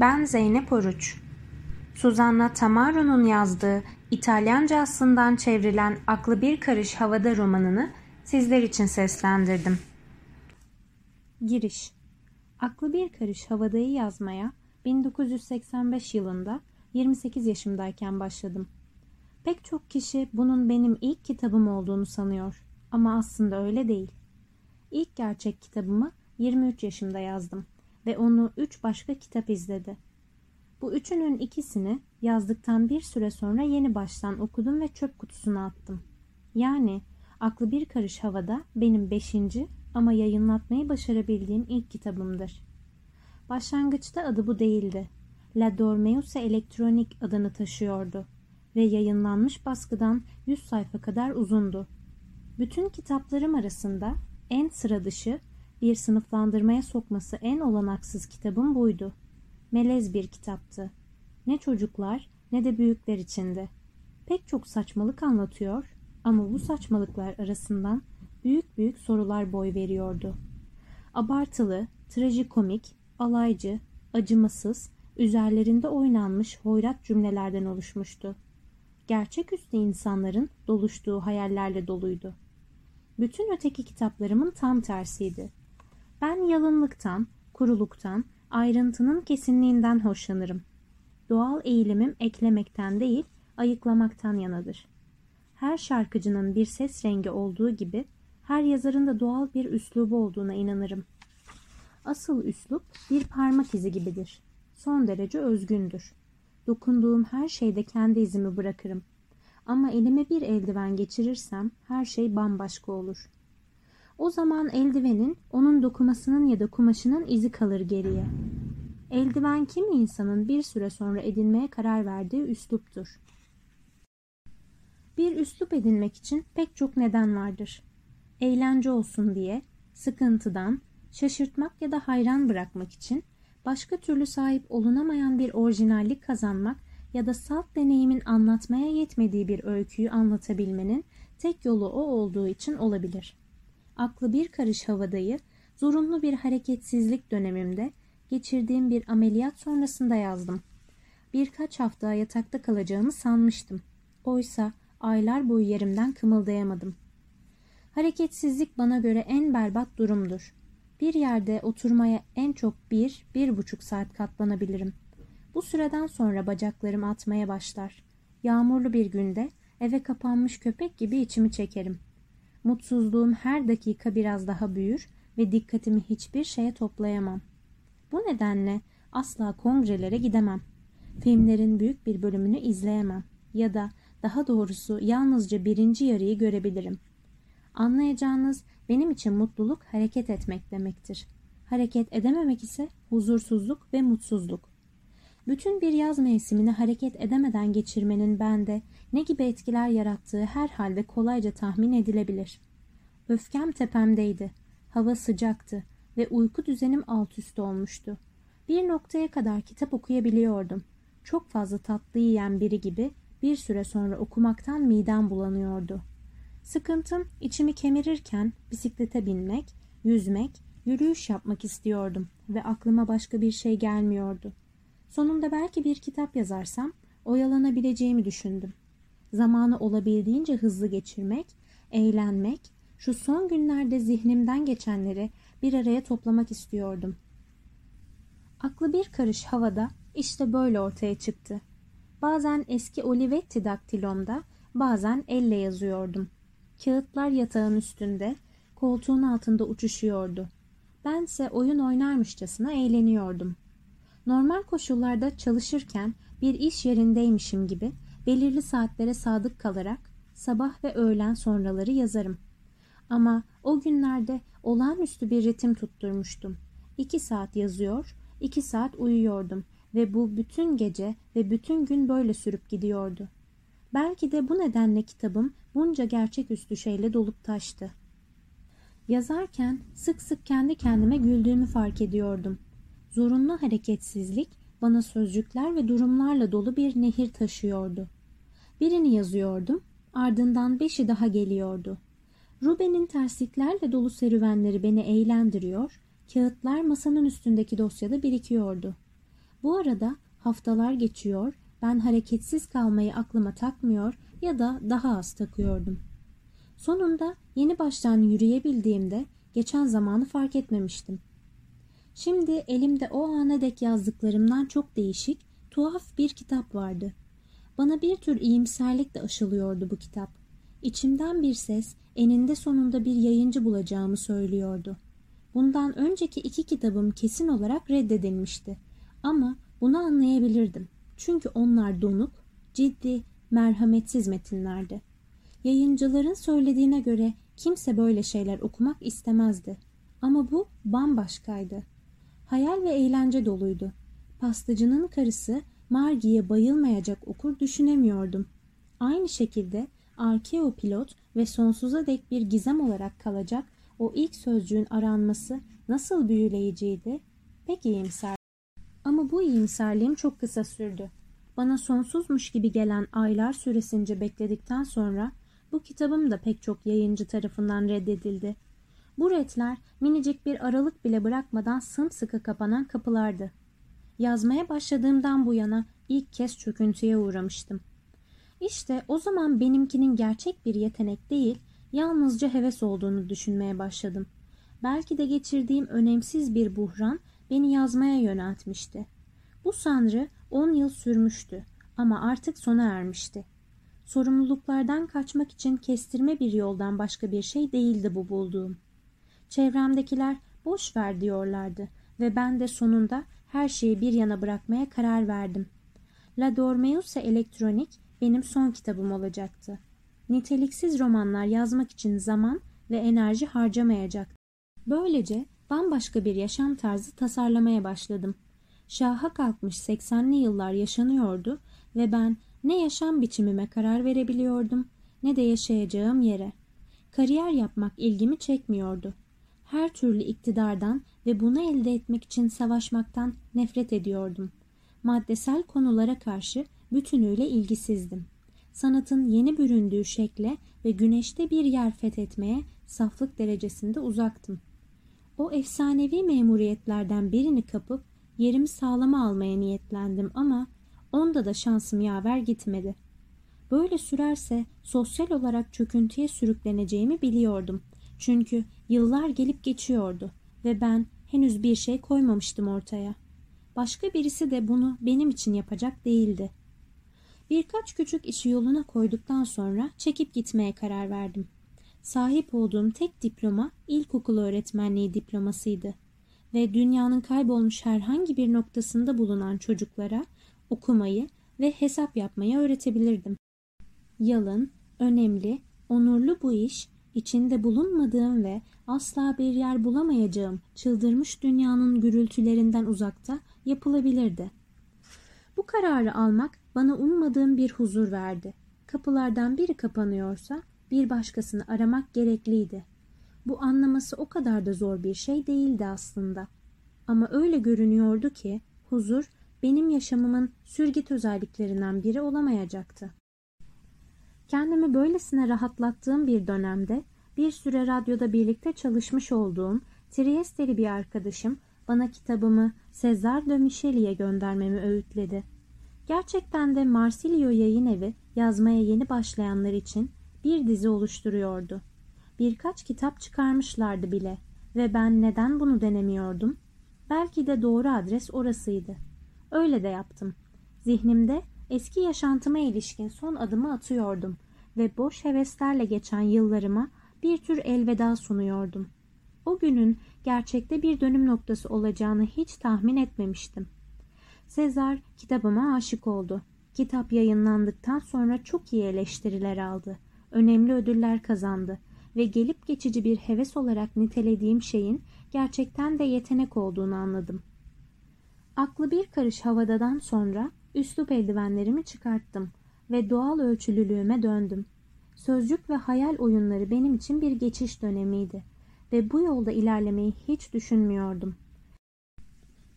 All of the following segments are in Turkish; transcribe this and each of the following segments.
Ben Zeynep Oruç. Suzanna Tamaro'nun yazdığı İtalyanca aslından çevrilen Aklı Bir Karış Havada romanını sizler için seslendirdim. Giriş Aklı Bir Karış Havada'yı yazmaya 1985 yılında 28 yaşımdayken başladım. Pek çok kişi bunun benim ilk kitabım olduğunu sanıyor ama aslında öyle değil. İlk gerçek kitabımı 23 yaşımda yazdım ve onu üç başka kitap izledi. Bu üçünün ikisini yazdıktan bir süre sonra yeni baştan okudum ve çöp kutusuna attım. Yani aklı bir karış havada benim beşinci ama yayınlatmayı başarabildiğim ilk kitabımdır. Başlangıçta adı bu değildi. La Dormeuse Elektronik adını taşıyordu ve yayınlanmış baskıdan 100 sayfa kadar uzundu. Bütün kitaplarım arasında en sıra dışı bir sınıflandırmaya sokması en olanaksız kitabım buydu. Melez bir kitaptı. Ne çocuklar ne de büyükler içindi. Pek çok saçmalık anlatıyor ama bu saçmalıklar arasından büyük büyük sorular boy veriyordu. Abartılı, trajikomik, alaycı, acımasız, üzerlerinde oynanmış hoyrat cümlelerden oluşmuştu. Gerçeküstü insanların doluştuğu hayallerle doluydu. Bütün öteki kitaplarımın tam tersiydi. Ben yalınlıktan, kuruluktan, ayrıntının kesinliğinden hoşlanırım. Doğal eğilimim eklemekten değil, ayıklamaktan yanadır. Her şarkıcının bir ses rengi olduğu gibi her yazarın da doğal bir üslubu olduğuna inanırım. Asıl üslup bir parmak izi gibidir. Son derece özgündür. Dokunduğum her şeyde kendi izimi bırakırım. Ama elime bir eldiven geçirirsem her şey bambaşka olur. O zaman eldivenin onun dokumasının ya da kumaşının izi kalır geriye. Eldiven kimi insanın bir süre sonra edinmeye karar verdiği üsluptur. Bir üslup edinmek için pek çok neden vardır. Eğlence olsun diye, sıkıntıdan, şaşırtmak ya da hayran bırakmak için, başka türlü sahip olunamayan bir orijinallik kazanmak ya da salt deneyimin anlatmaya yetmediği bir öyküyü anlatabilmenin tek yolu o olduğu için olabilir.'' Aklı bir karış havadayı zorunlu bir hareketsizlik dönemimde geçirdiğim bir ameliyat sonrasında yazdım. Birkaç hafta yatakta kalacağımı sanmıştım. Oysa aylar boyu yerimden kımıldayamadım. Hareketsizlik bana göre en berbat durumdur. Bir yerde oturmaya en çok bir, bir buçuk saat katlanabilirim. Bu süreden sonra bacaklarım atmaya başlar. Yağmurlu bir günde eve kapanmış köpek gibi içimi çekerim. Mutsuzluğum her dakika biraz daha büyür ve dikkatimi hiçbir şeye toplayamam. Bu nedenle asla kongrelere gidemem. Filmlerin büyük bir bölümünü izleyemem ya da daha doğrusu yalnızca birinci yarıyı görebilirim. Anlayacağınız benim için mutluluk hareket etmek demektir. Hareket edememek ise huzursuzluk ve mutsuzluk. Bütün bir yaz mevsimini hareket edemeden geçirmenin bende ne gibi etkiler yarattığı herhalde kolayca tahmin edilebilir. Öfkem tepemdeydi. Hava sıcaktı ve uyku düzenim alt üst olmuştu. Bir noktaya kadar kitap okuyabiliyordum. Çok fazla tatlı yiyen biri gibi bir süre sonra okumaktan midem bulanıyordu. Sıkıntım içimi kemirirken bisiklete binmek, yüzmek, yürüyüş yapmak istiyordum ve aklıma başka bir şey gelmiyordu. Sonunda belki bir kitap yazarsam oyalanabileceğimi düşündüm. Zamanı olabildiğince hızlı geçirmek, eğlenmek, şu son günlerde zihnimden geçenleri bir araya toplamak istiyordum. Aklı bir karış havada işte böyle ortaya çıktı. Bazen eski Olivetti daktilomda, bazen elle yazıyordum. Kağıtlar yatağın üstünde, koltuğun altında uçuşuyordu. Bense oyun oynarmışçasına eğleniyordum. Normal koşullarda çalışırken bir iş yerindeymişim gibi belirli saatlere sadık kalarak sabah ve öğlen sonraları yazarım. Ama o günlerde olağanüstü bir ritim tutturmuştum. İki saat yazıyor, iki saat uyuyordum ve bu bütün gece ve bütün gün böyle sürüp gidiyordu. Belki de bu nedenle kitabım bunca gerçeküstü şeyle dolup taştı. Yazarken sık sık kendi kendime güldüğümü fark ediyordum. Zorunlu hareketsizlik bana sözcükler ve durumlarla dolu bir nehir taşıyordu. Birini yazıyordum, ardından beşi daha geliyordu. Ruben'in tersliklerle dolu serüvenleri beni eğlendiriyor, kağıtlar masanın üstündeki dosyada birikiyordu. Bu arada haftalar geçiyor, ben hareketsiz kalmayı aklıma takmıyor ya da daha az takıyordum. Sonunda yeni baştan yürüyebildiğimde geçen zamanı fark etmemiştim. Şimdi elimde o ana dek yazdıklarımdan çok değişik, tuhaf bir kitap vardı. Bana bir tür iyimserlik de aşılıyordu bu kitap. İçimden bir ses eninde sonunda bir yayıncı bulacağımı söylüyordu. Bundan önceki iki kitabım kesin olarak reddedilmişti. Ama bunu anlayabilirdim. Çünkü onlar donuk, ciddi, merhametsiz metinlerdi. Yayıncıların söylediğine göre kimse böyle şeyler okumak istemezdi. Ama bu bambaşkaydı. Hayal ve eğlence doluydu. Pastacının karısı Margie'ye bayılmayacak okur düşünemiyordum. Aynı şekilde arkeopilot ve sonsuza dek bir gizem olarak kalacak o ilk sözcüğün aranması nasıl büyüleyiciydi? Pek iyimser. Ama bu iyimserliğim çok kısa sürdü. Bana sonsuzmuş gibi gelen aylar süresince bekledikten sonra bu kitabım da pek çok yayıncı tarafından reddedildi. Bu redler minicik bir aralık bile bırakmadan sımsıkı kapanan kapılardı. Yazmaya başladığımdan bu yana ilk kez çöküntüye uğramıştım. İşte o zaman benimkinin gerçek bir yetenek değil, yalnızca heves olduğunu düşünmeye başladım. Belki de geçirdiğim önemsiz bir buhran beni yazmaya yöneltmişti. Bu sanrı on yıl sürmüştü ama artık sona ermişti. Sorumluluklardan kaçmak için kestirme bir yoldan başka bir şey değildi bu bulduğum. Çevremdekiler boş ver diyorlardı ve ben de sonunda her şeyi bir yana bırakmaya karar verdim. La Dormeuse Elektronik benim son kitabım olacaktı. Niteliksiz romanlar yazmak için zaman ve enerji harcamayacaktı. Böylece bambaşka bir yaşam tarzı tasarlamaya başladım. Şaha kalkmış 80'li yıllar yaşanıyordu ve ben ne yaşam biçimime karar verebiliyordum ne de yaşayacağım yere. Kariyer yapmak ilgimi çekmiyordu. Her türlü iktidardan ve bunu elde etmek için savaşmaktan nefret ediyordum. Maddesel konulara karşı bütünüyle ilgisizdim. Sanatın yeni büründüğü şekle ve güneşte bir yer fethetmeye saflık derecesinde uzaktım. O efsanevi memuriyetlerden birini kapıp yerimi sağlama almaya niyetlendim ama onda da şansım yaver gitmedi. Böyle sürerse sosyal olarak çöküntüye sürükleneceğimi biliyordum. Çünkü yıllar gelip geçiyordu ve ben henüz bir şey koymamıştım ortaya. Başka birisi de bunu benim için yapacak değildi. Birkaç küçük işi yoluna koyduktan sonra çekip gitmeye karar verdim. Sahip olduğum tek diploma ilkokul öğretmenliği diplomasıydı ve dünyanın kaybolmuş herhangi bir noktasında bulunan çocuklara okumayı ve hesap yapmayı öğretebilirdim. Yalın, önemli, onurlu bu iş içinde bulunmadığım ve asla bir yer bulamayacağım çıldırmış dünyanın gürültülerinden uzakta yapılabilirdi. Bu kararı almak bana ummadığım bir huzur verdi. Kapılardan biri kapanıyorsa bir başkasını aramak gerekliydi. Bu anlaması o kadar da zor bir şey değildi aslında. Ama öyle görünüyordu ki huzur benim yaşamımın sürgit özelliklerinden biri olamayacaktı. Kendimi böylesine rahatlattığım bir dönemde bir süre radyoda birlikte çalışmış olduğum Triesteli bir arkadaşım bana kitabımı Cesar de Micheli'ye göndermemi öğütledi. Gerçekten de Marsilio yayın evi yazmaya yeni başlayanlar için bir dizi oluşturuyordu. Birkaç kitap çıkarmışlardı bile ve ben neden bunu denemiyordum? Belki de doğru adres orasıydı. Öyle de yaptım. Zihnimde eski yaşantıma ilişkin son adımı atıyordum ve boş heveslerle geçen yıllarıma bir tür elveda sunuyordum. O günün gerçekte bir dönüm noktası olacağını hiç tahmin etmemiştim. Sezar kitabıma aşık oldu. Kitap yayınlandıktan sonra çok iyi eleştiriler aldı. Önemli ödüller kazandı ve gelip geçici bir heves olarak nitelediğim şeyin gerçekten de yetenek olduğunu anladım. Aklı bir karış havadadan sonra üslup eldivenlerimi çıkarttım ve doğal ölçülülüğüme döndüm. Sözcük ve hayal oyunları benim için bir geçiş dönemiydi ve bu yolda ilerlemeyi hiç düşünmüyordum.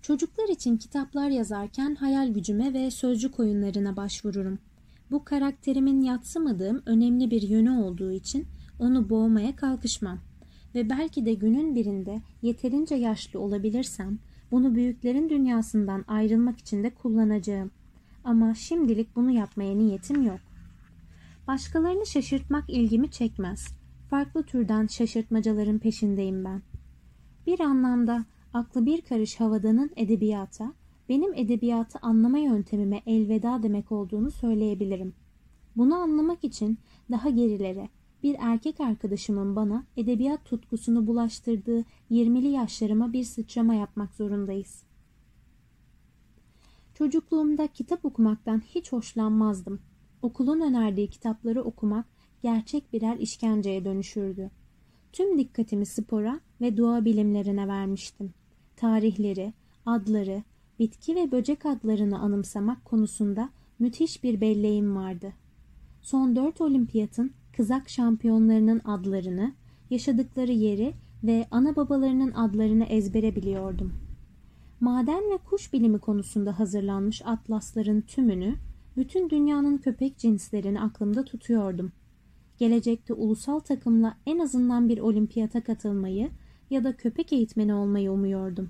Çocuklar için kitaplar yazarken hayal gücüme ve sözcük oyunlarına başvururum. Bu karakterimin yatsımadığım önemli bir yönü olduğu için onu boğmaya kalkışmam ve belki de günün birinde yeterince yaşlı olabilirsem Bunu büyüklerin dünyasından ayrılmak için de kullanacağım. Ama şimdilik bunu yapmaya niyetim yok. Başkalarını şaşırtmak ilgimi çekmez. Farklı türden şaşırtmacaların peşindeyim ben. Bir anlamda aklı bir karış havadanın edebiyata, benim edebiyatı anlama yöntemime elveda demek olduğunu söyleyebilirim. Bunu anlamak için daha gerilere, bir erkek arkadaşımın bana edebiyat tutkusunu bulaştırdığı 20'li yaşlarıma bir sıçrama yapmak zorundayız. Çocukluğumda kitap okumaktan hiç hoşlanmazdım. Okulun önerdiği kitapları okumak gerçek birer işkenceye dönüşürdü. Tüm dikkatimi spora ve doğa bilimlerine vermiştim. Tarihleri, adları, bitki ve böcek adlarını anımsamak konusunda müthiş bir belleğim vardı. Son dört olimpiyatın kızak şampiyonlarının adlarını, yaşadıkları yeri ve ana babalarının adlarını ezbere biliyordum. Maden ve kuş bilimi konusunda hazırlanmış atlasların tümünü, bütün dünyanın köpek cinslerini aklımda tutuyordum. Gelecekte ulusal takımla en azından bir olimpiyata katılmayı ya da köpek eğitmeni olmayı umuyordum.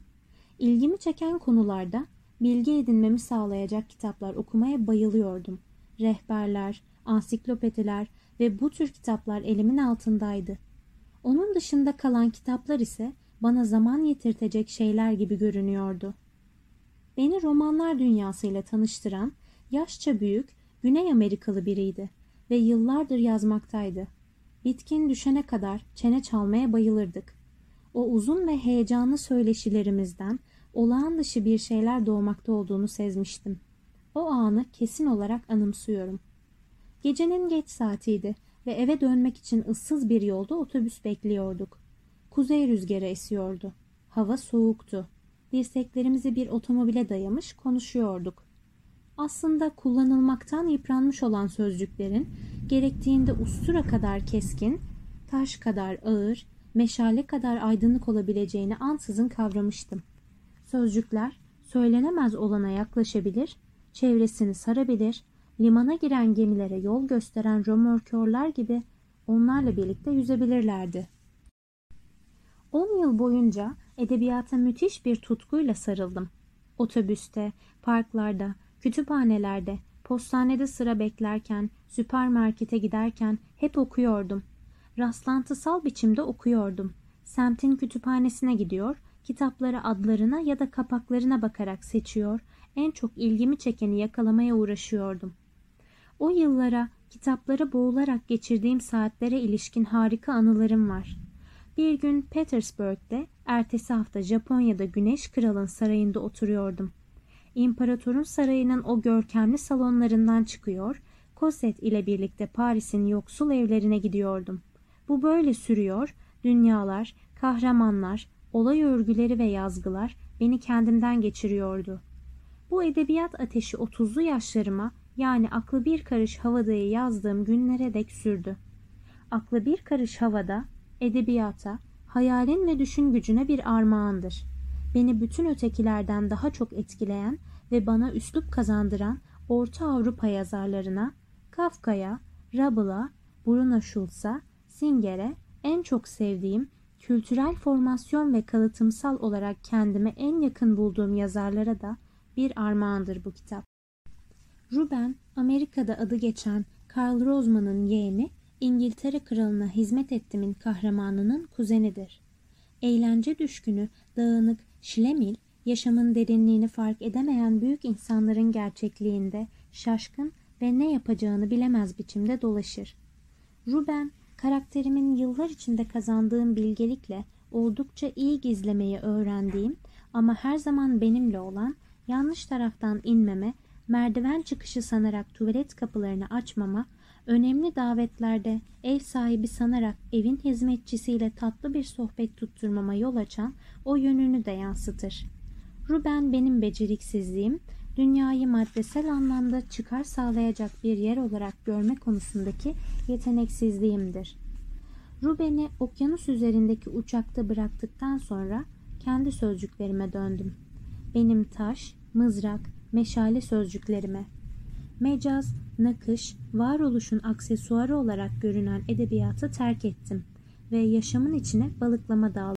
İlgimi çeken konularda bilgi edinmemi sağlayacak kitaplar okumaya bayılıyordum. Rehberler, ansiklopediler ve bu tür kitaplar elimin altındaydı. Onun dışında kalan kitaplar ise bana zaman yitirtecek şeyler gibi görünüyordu. Beni romanlar dünyasıyla tanıştıran yaşça büyük Güney Amerikalı biriydi ve yıllardır yazmaktaydı. Bitkin düşene kadar çene çalmaya bayılırdık. O uzun ve heyecanlı söyleşilerimizden olağan dışı bir şeyler doğmakta olduğunu sezmiştim. O anı kesin olarak anımsıyorum. Gecenin geç saatiydi ve eve dönmek için ıssız bir yolda otobüs bekliyorduk. Kuzey rüzgarı esiyordu. Hava soğuktu. Dirseklerimizi bir otomobile dayamış konuşuyorduk. Aslında kullanılmaktan yıpranmış olan sözcüklerin gerektiğinde ustura kadar keskin, taş kadar ağır, meşale kadar aydınlık olabileceğini ansızın kavramıştım. Sözcükler söylenemez olana yaklaşabilir, çevresini sarabilir, limana giren gemilere yol gösteren römorkörler gibi onlarla birlikte yüzebilirlerdi. On yıl boyunca edebiyata müthiş bir tutkuyla sarıldım. Otobüste, parklarda, kütüphanelerde, postanede sıra beklerken, süpermarkete giderken hep okuyordum. Rastlantısal biçimde okuyordum. Semtin kütüphanesine gidiyor, kitapları adlarına ya da kapaklarına bakarak seçiyor, en çok ilgimi çekeni yakalamaya uğraşıyordum. O yıllara, kitaplara boğularak geçirdiğim saatlere ilişkin harika anılarım var. Bir gün Petersburg'de, ertesi hafta Japonya'da Güneş Kral'ın sarayında oturuyordum. İmparatorun sarayının o görkemli salonlarından çıkıyor, Cosette ile birlikte Paris'in yoksul evlerine gidiyordum. Bu böyle sürüyor, dünyalar, kahramanlar, olay örgüleri ve yazgılar beni kendimden geçiriyordu. Bu edebiyat ateşi otuzlu yaşlarıma yani aklı bir karış havadayı yazdığım günlere dek sürdü. Aklı bir karış havada, edebiyata, hayalin ve düşün gücüne bir armağandır. Beni bütün ötekilerden daha çok etkileyen ve bana üslup kazandıran Orta Avrupa yazarlarına, Kafka'ya, Rubble'a, Bruno Schulz'a, Singer'e en çok sevdiğim, kültürel formasyon ve kalıtımsal olarak kendime en yakın bulduğum yazarlara da bir armağandır bu kitap. Ruben, Amerika'da adı geçen Karl Rosman'ın yeğeni, İngiltere kralına hizmet ettimin kahramanının kuzenidir. Eğlence düşkünü, dağınık, şilemil, yaşamın derinliğini fark edemeyen büyük insanların gerçekliğinde şaşkın ve ne yapacağını bilemez biçimde dolaşır. Ruben, karakterimin yıllar içinde kazandığım bilgelikle oldukça iyi gizlemeyi öğrendiğim ama her zaman benimle olan yanlış taraftan inmeme merdiven çıkışı sanarak tuvalet kapılarını açmama, önemli davetlerde ev sahibi sanarak evin hizmetçisiyle tatlı bir sohbet tutturmama yol açan o yönünü de yansıtır. Ruben benim beceriksizliğim, dünyayı maddesel anlamda çıkar sağlayacak bir yer olarak görme konusundaki yeteneksizliğimdir. Ruben'i okyanus üzerindeki uçakta bıraktıktan sonra kendi sözcüklerime döndüm. Benim taş, mızrak, meşale sözcüklerime. Mecaz, nakış, varoluşun aksesuarı olarak görünen edebiyatı terk ettim ve yaşamın içine balıklama daldım.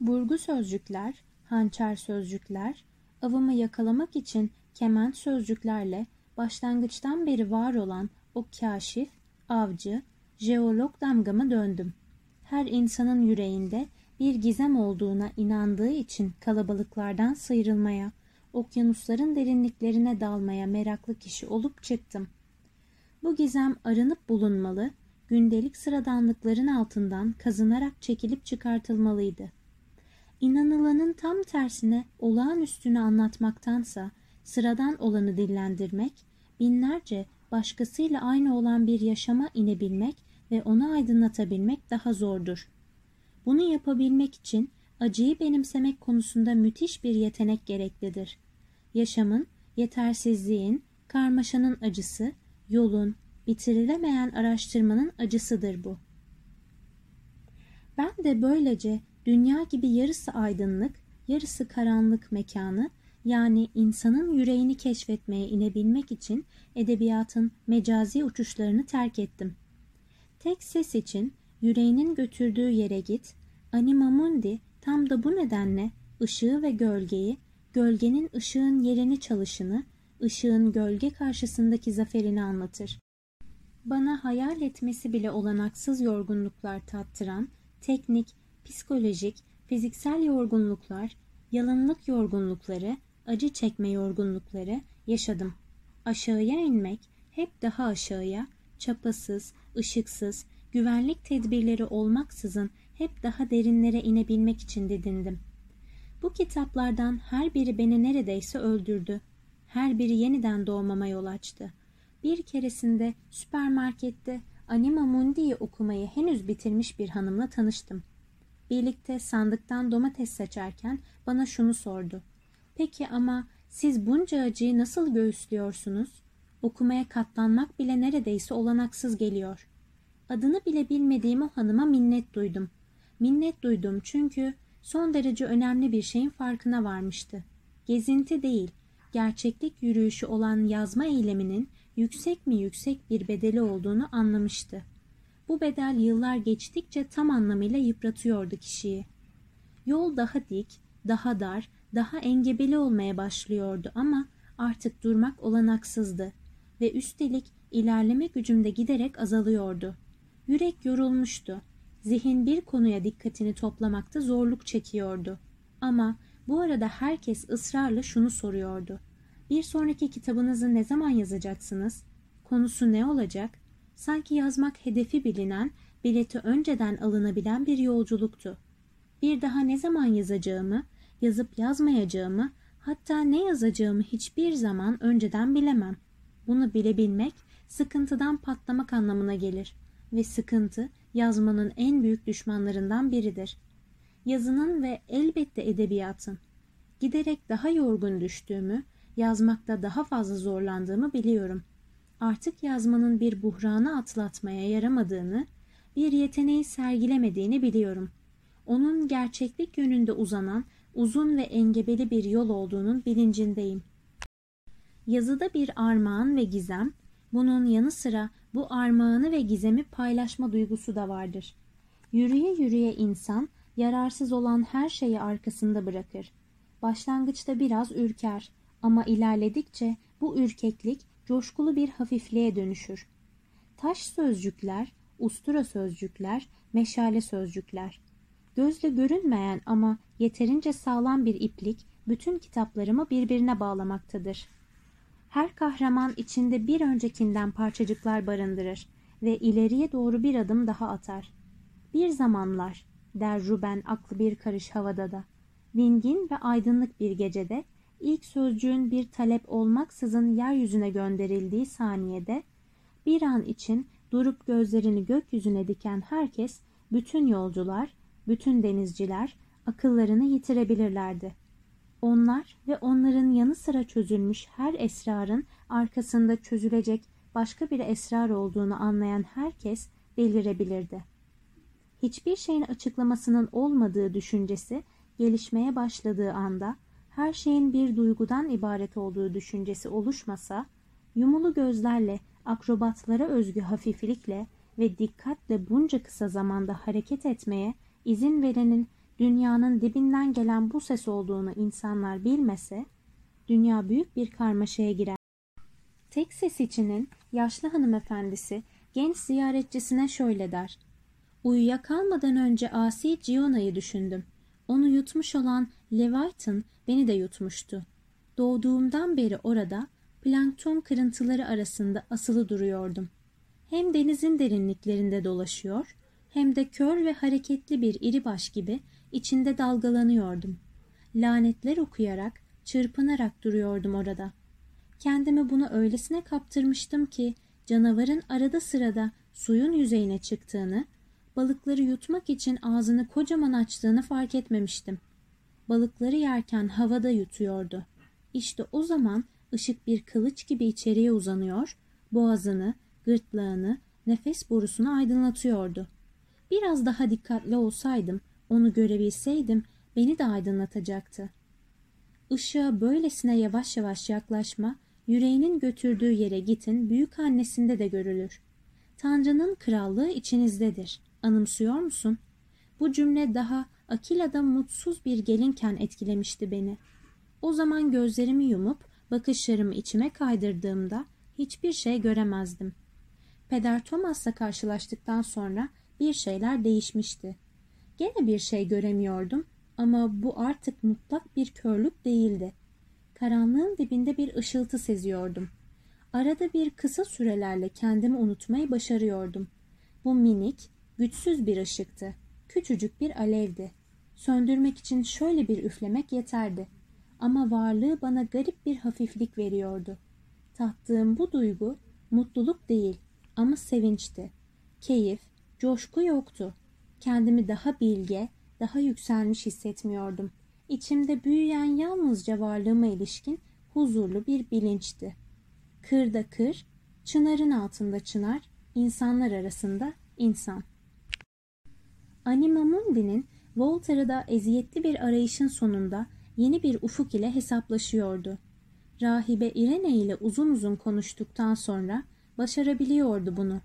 Burgu sözcükler, hançer sözcükler, avımı yakalamak için kement sözcüklerle başlangıçtan beri var olan o kaşif, avcı, jeolog damgamı döndüm. Her insanın yüreğinde bir gizem olduğuna inandığı için kalabalıklardan sıyrılmaya, okyanusların derinliklerine dalmaya meraklı kişi olup çıktım. Bu gizem arınıp bulunmalı, gündelik sıradanlıkların altından kazınarak çekilip çıkartılmalıydı. İnanılanın tam tersine olağanüstünü anlatmaktansa sıradan olanı dillendirmek, binlerce başkasıyla aynı olan bir yaşama inebilmek ve onu aydınlatabilmek daha zordur. Bunu yapabilmek için acıyı benimsemek konusunda müthiş bir yetenek gereklidir. Yaşamın, yetersizliğin, karmaşanın acısı, yolun, bitirilemeyen araştırmanın acısıdır bu. Ben de böylece dünya gibi yarısı aydınlık, yarısı karanlık mekanı yani insanın yüreğini keşfetmeye inebilmek için edebiyatın mecazi uçuşlarını terk ettim. Tek ses için yüreğinin götürdüğü yere git, anima mundi tam da bu nedenle ışığı ve gölgeyi, gölgenin ışığın yerini çalışını, ışığın gölge karşısındaki zaferini anlatır. Bana hayal etmesi bile olanaksız yorgunluklar tattıran, teknik, psikolojik, fiziksel yorgunluklar, yalınlık yorgunlukları, acı çekme yorgunlukları yaşadım. Aşağıya inmek, hep daha aşağıya, çapasız, ışıksız, güvenlik tedbirleri olmaksızın hep daha derinlere inebilmek için didindim. Bu kitaplardan her biri beni neredeyse öldürdü. Her biri yeniden doğmama yol açtı. Bir keresinde süpermarkette Anima Mundi'yi okumayı henüz bitirmiş bir hanımla tanıştım. Birlikte sandıktan domates seçerken bana şunu sordu. Peki ama siz bunca acıyı nasıl göğüslüyorsunuz? Okumaya katlanmak bile neredeyse olanaksız geliyor. Adını bile bilmediğim o hanıma minnet duydum. Minnet duydum çünkü son derece önemli bir şeyin farkına varmıştı. Gezinti değil, gerçeklik yürüyüşü olan yazma eyleminin yüksek mi yüksek bir bedeli olduğunu anlamıştı. Bu bedel yıllar geçtikçe tam anlamıyla yıpratıyordu kişiyi. Yol daha dik, daha dar, daha engebeli olmaya başlıyordu ama artık durmak olanaksızdı ve üstelik ilerleme gücüm de giderek azalıyordu. Yürek yorulmuştu. Zihin bir konuya dikkatini toplamakta zorluk çekiyordu. Ama bu arada herkes ısrarla şunu soruyordu. Bir sonraki kitabınızı ne zaman yazacaksınız? Konusu ne olacak? Sanki yazmak hedefi bilinen, bileti önceden alınabilen bir yolculuktu. Bir daha ne zaman yazacağımı, yazıp yazmayacağımı, hatta ne yazacağımı hiçbir zaman önceden bilemem. Bunu bilebilmek sıkıntıdan patlamak anlamına gelir ve sıkıntı yazmanın en büyük düşmanlarından biridir. Yazının ve elbette edebiyatın. Giderek daha yorgun düştüğümü, yazmakta daha fazla zorlandığımı biliyorum. Artık yazmanın bir buhranı atlatmaya yaramadığını, bir yeteneği sergilemediğini biliyorum. Onun gerçeklik yönünde uzanan uzun ve engebeli bir yol olduğunun bilincindeyim. Yazıda bir armağan ve gizem, bunun yanı sıra bu armağanı ve gizemi paylaşma duygusu da vardır. Yürüye yürüye insan, yararsız olan her şeyi arkasında bırakır. Başlangıçta biraz ürker ama ilerledikçe bu ürkeklik coşkulu bir hafifliğe dönüşür. Taş sözcükler, ustura sözcükler, meşale sözcükler. Gözle görünmeyen ama yeterince sağlam bir iplik bütün kitaplarımı birbirine bağlamaktadır. Her kahraman içinde bir öncekinden parçacıklar barındırır ve ileriye doğru bir adım daha atar. Bir zamanlar, der Ruben aklı bir karış havada da, dingin ve aydınlık bir gecede ilk sözcüğün bir talep olmaksızın yeryüzüne gönderildiği saniyede bir an için durup gözlerini gökyüzüne diken herkes, bütün yolcular, bütün denizciler akıllarını yitirebilirlerdi. Onlar ve onların yanı sıra çözülmüş her esrarın arkasında çözülecek başka bir esrar olduğunu anlayan herkes delirebilirdi. Hiçbir şeyin açıklamasının olmadığı düşüncesi gelişmeye başladığı anda her şeyin bir duygudan ibaret olduğu düşüncesi oluşmasa, yumulu gözlerle, akrobatlara özgü hafiflikle ve dikkatle bunca kısa zamanda hareket etmeye izin verenin dünyanın dibinden gelen bu ses olduğunu insanlar bilmese, dünya büyük bir karmaşaya girer. Tek ses içinin yaşlı hanımefendisi genç ziyaretçisine şöyle der. Uyuyakalmadan önce asi Giona'yı düşündüm. Onu yutmuş olan Leviathan beni de yutmuştu. Doğduğumdan beri orada plankton kırıntıları arasında asılı duruyordum. Hem denizin derinliklerinde dolaşıyor hem de kör ve hareketli bir iri baş gibi içinde dalgalanıyordum. Lanetler okuyarak, çırpınarak duruyordum orada. Kendimi buna öylesine kaptırmıştım ki canavarın arada sırada suyun yüzeyine çıktığını, balıkları yutmak için ağzını kocaman açtığını fark etmemiştim. Balıkları yerken havada yutuyordu. İşte o zaman ışık bir kılıç gibi içeriye uzanıyor, boğazını, gırtlağını, nefes borusunu aydınlatıyordu. Biraz daha dikkatli olsaydım, onu görebilseydim beni de aydınlatacaktı. Işığa böylesine yavaş yavaş yaklaşma, yüreğinin götürdüğü yere gitin büyük annesinde de görülür. Tanrı'nın krallığı içinizdedir. Anımsıyor musun? Bu cümle daha Akila'da mutsuz bir gelinken etkilemişti beni. O zaman gözlerimi yumup bakışlarımı içime kaydırdığımda hiçbir şey göremezdim. Peder Thomas'la karşılaştıktan sonra bir şeyler değişmişti. Gene bir şey göremiyordum ama bu artık mutlak bir körlük değildi. Karanlığın dibinde bir ışıltı seziyordum. Arada bir kısa sürelerle kendimi unutmayı başarıyordum. Bu minik, güçsüz bir ışıktı. Küçücük bir alevdi. Söndürmek için şöyle bir üflemek yeterdi. Ama varlığı bana garip bir hafiflik veriyordu. Tattığım bu duygu mutluluk değil ama sevinçti. Keyif, coşku yoktu. Kendimi daha bilge, daha yükselmiş hissetmiyordum. İçimde büyüyen yalnızca varlığıma ilişkin huzurlu bir bilinçti. Kırda kır, çınarın altında çınar, insanlar arasında insan. Anima Mundi'nin Voltaire'da eziyetli bir arayışın sonunda yeni bir ufuk ile hesaplaşıyordu. Rahibe Irene ile uzun uzun konuştuktan sonra başarabiliyordu bunu.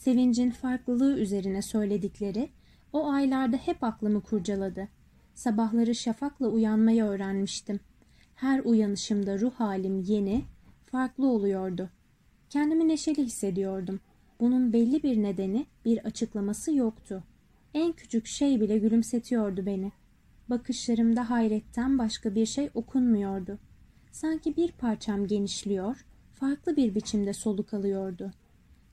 Sevincin farklılığı üzerine söyledikleri o aylarda hep aklımı kurcaladı. Sabahları şafakla uyanmayı öğrenmiştim. Her uyanışımda ruh halim yeni, farklı oluyordu. Kendimi neşeli hissediyordum. Bunun belli bir nedeni, bir açıklaması yoktu. En küçük şey bile gülümsetiyordu beni. Bakışlarımda hayretten başka bir şey okunmuyordu. Sanki bir parçam genişliyor, farklı bir biçimde soluk alıyordu.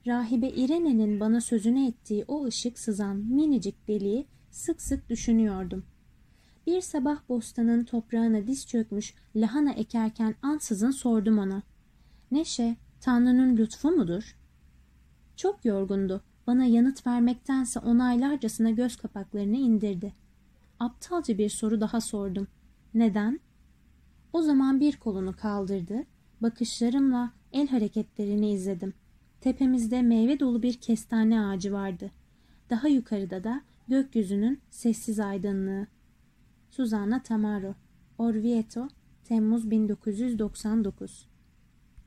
Rahibe İrene'nin bana sözünü ettiği o ışık sızan minicik deliği sık sık düşünüyordum. Bir sabah bostanın toprağına diz çökmüş lahana ekerken ansızın sordum ona. Neşe, Tanrı'nın lütfu mudur? Çok yorgundu. Bana yanıt vermektense onaylarcasına göz kapaklarını indirdi. Aptalca bir soru daha sordum. Neden? O zaman bir kolunu kaldırdı. Bakışlarımla el hareketlerini izledim. Tepemizde meyve dolu bir kestane ağacı vardı. Daha yukarıda da gökyüzünün sessiz aydınlığı. Susanna Tamaro Orvieto Temmuz 1999